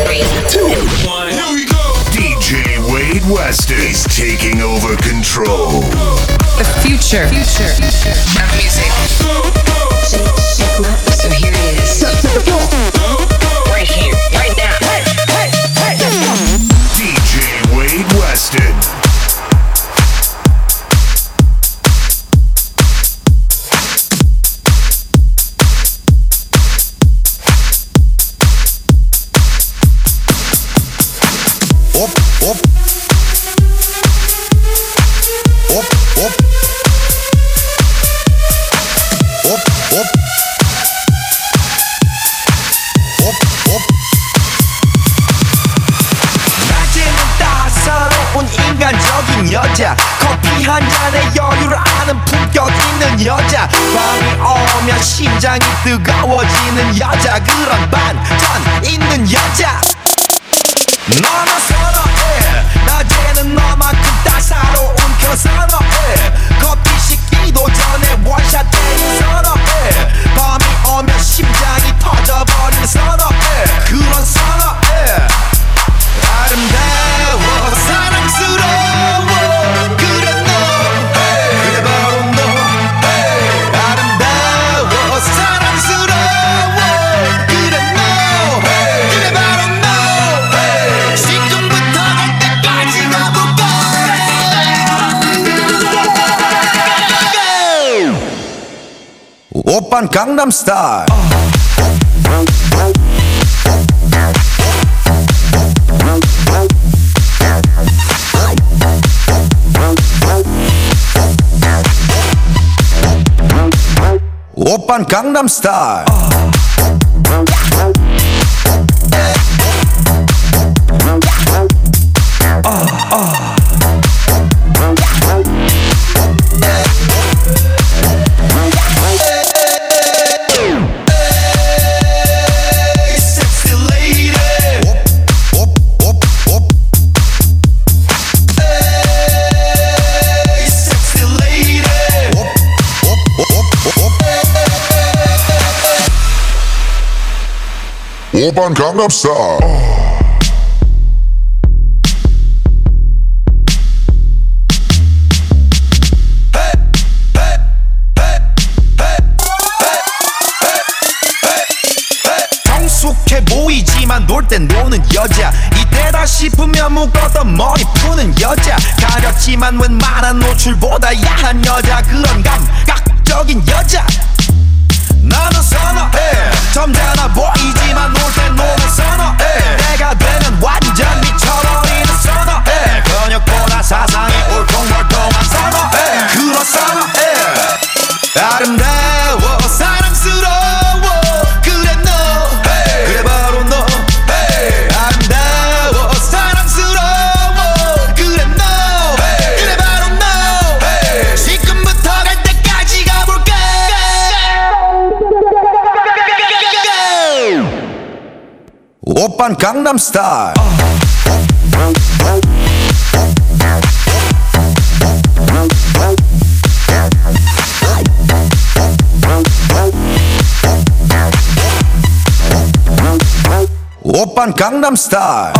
three, two, one. Here we go. DJ Wade Weston is taking over control. The future, future, future. of music. So here it is. Right here. 한 여자 밤이 오면 심장이 뜨거워지는 여자 그런 반전 있는 여자. 너는 서로해 낮에는 너만큼 따사로운 그 서로해 1 Gangnam Style. 오빤 강남 스타일 오빤 강갑사. 성숙해 보이지만 놀 땐 노는 여자. 이때다 싶으면 묶었던 머리 푸는 여자. 가렵지만 웬만한 노출보다 야한 여자. 그런 감각적인 여자. Gangnam Style. 오빤 강남 스타일.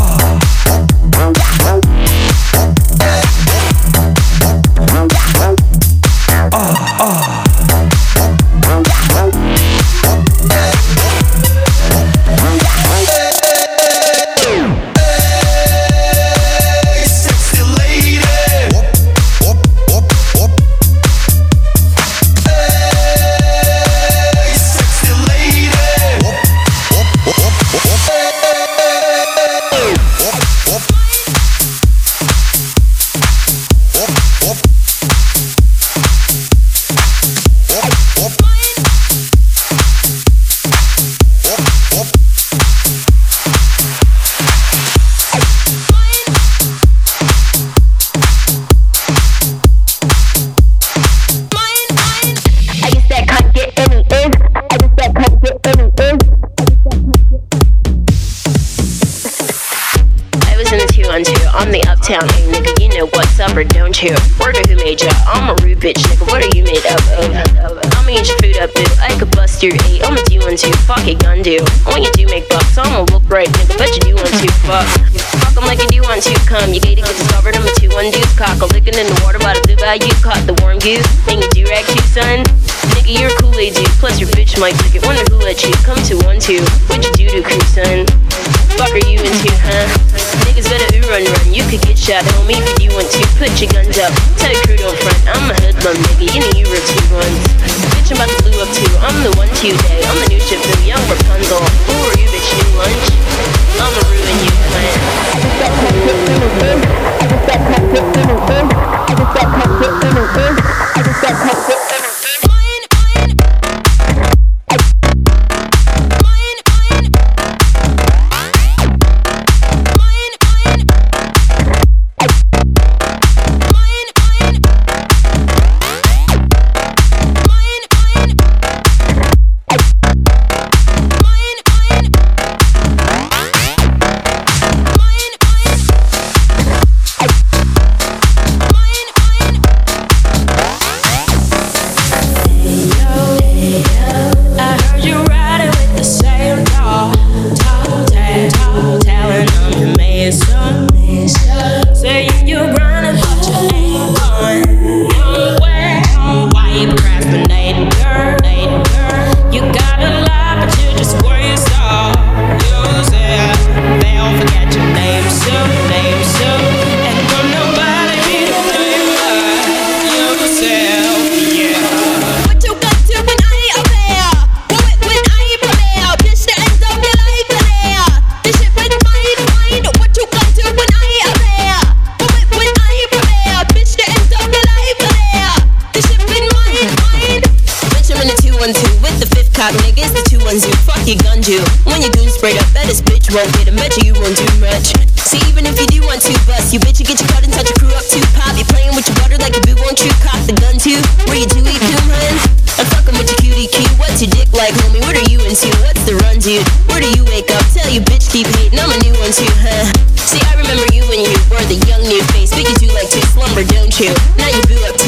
Now you blew up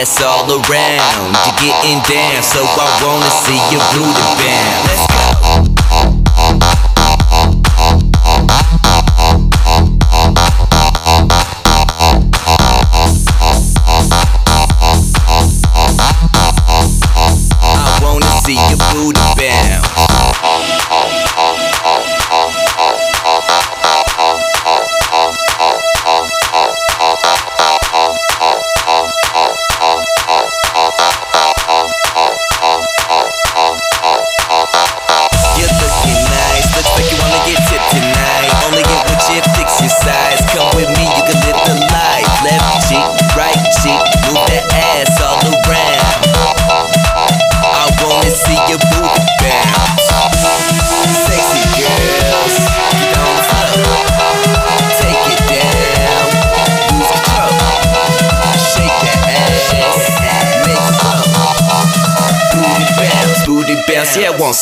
ass all around. You're getting down, so I wanna see your booty bound. Let's go.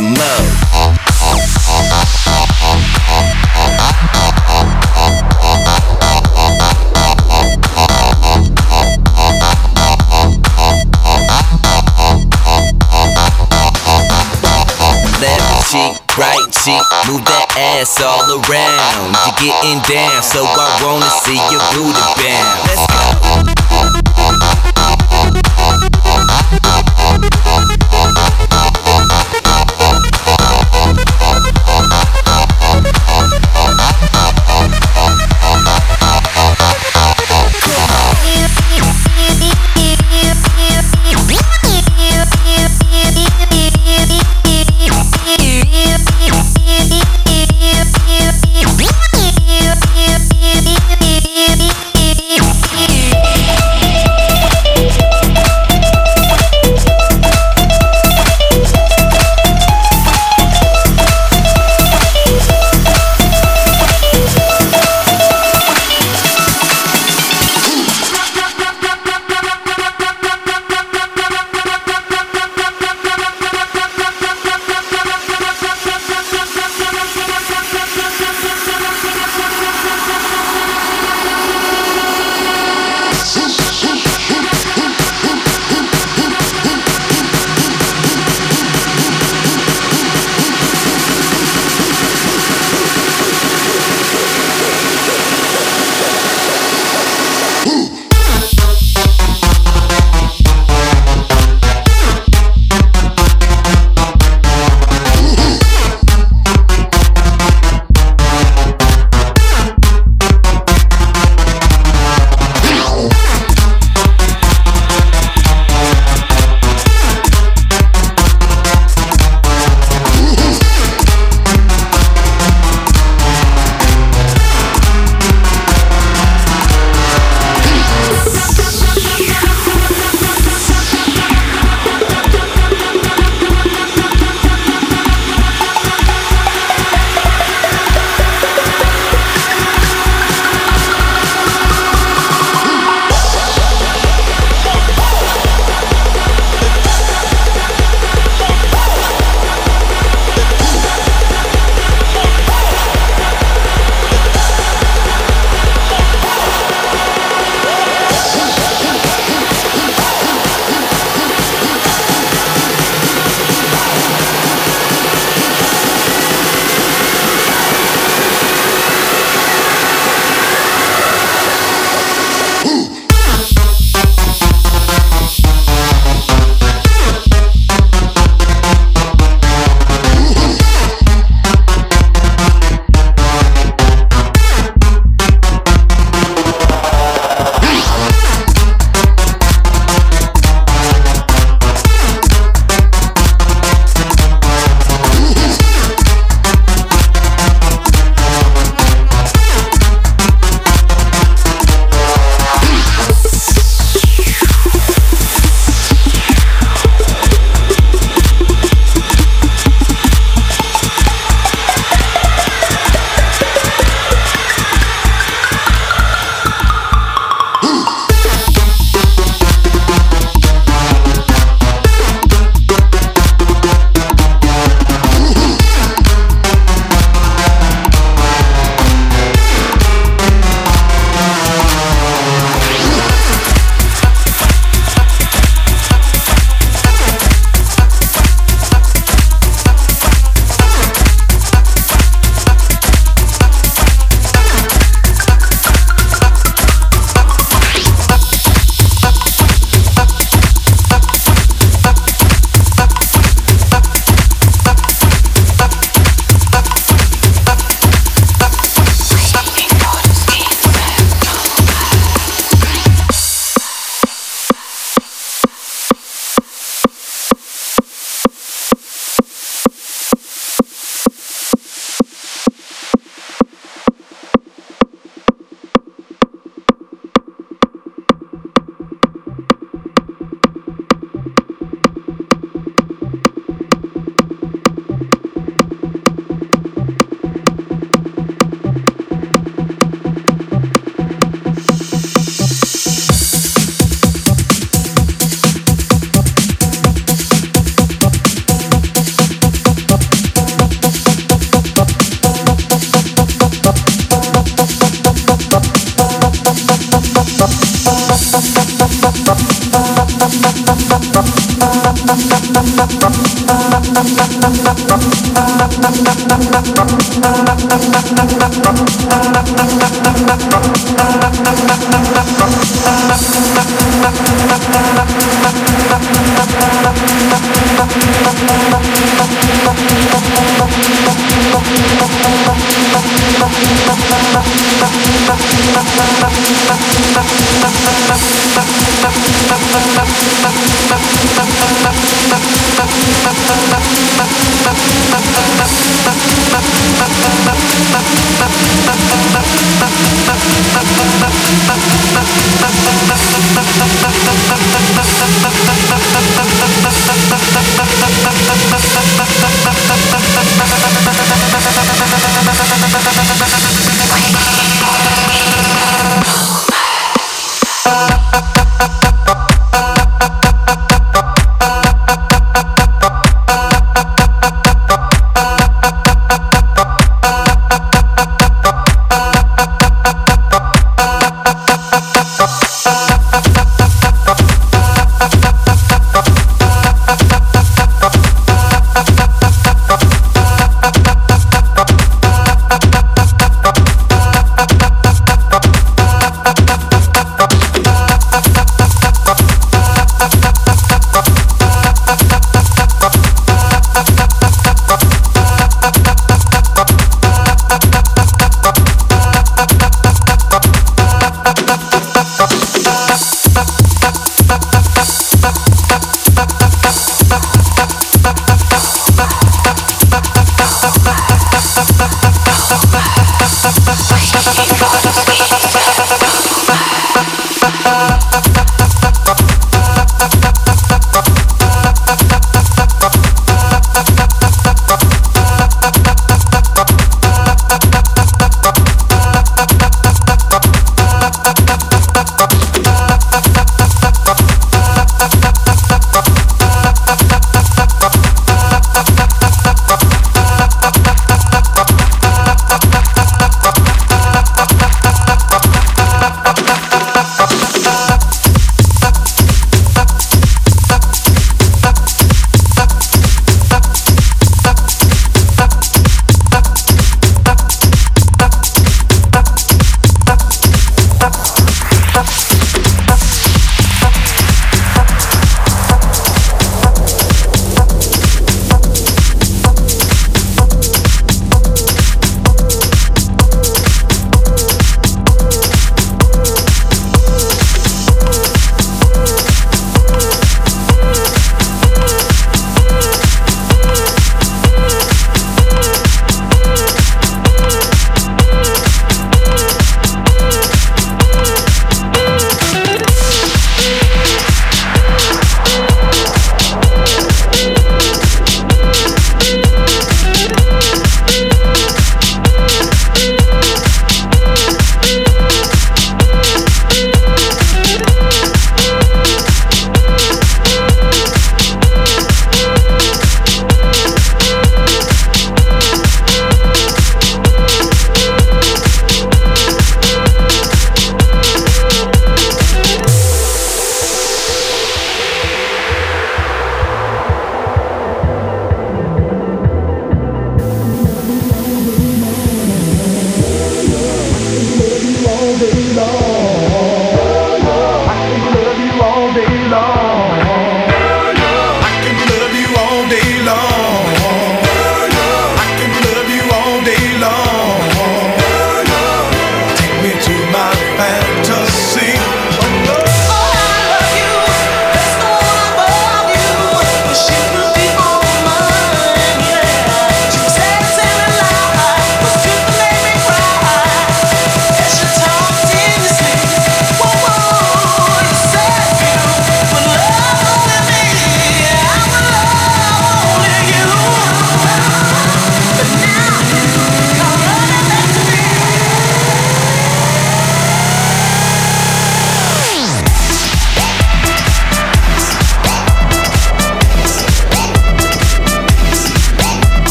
Some more. Cheek, right cheek, move that ass all around. You're getting down, so I wanna see your booty bounce.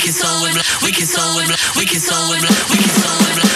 we can soul it, we can soul it, we can soul it, we can soul it.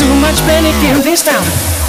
Too much panic in this town.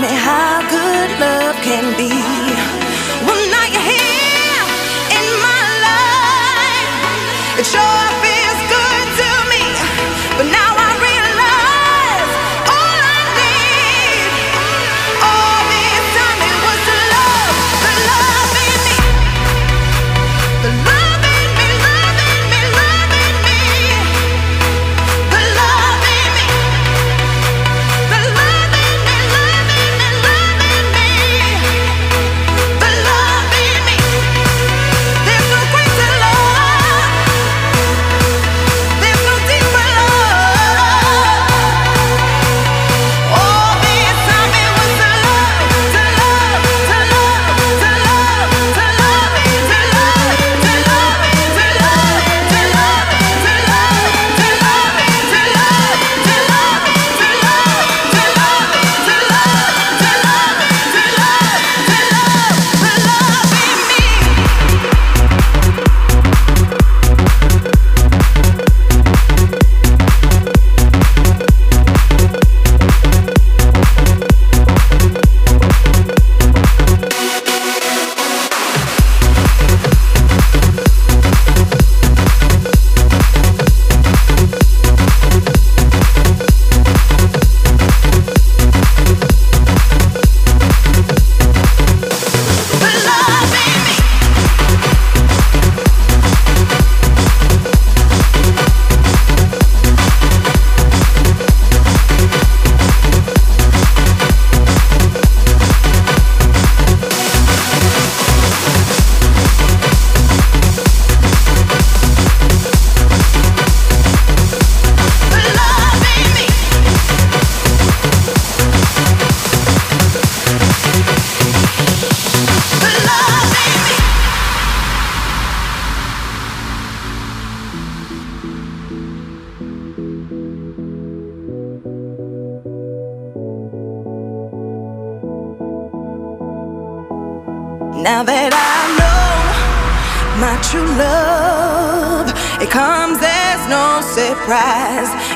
me how good love can be. Well, now you're here in my life. It's your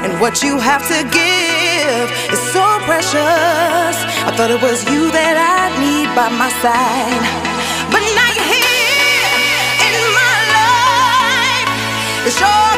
and what you have to give is so precious. I thought it was you that I need by my side, but now you're here in my life. It's your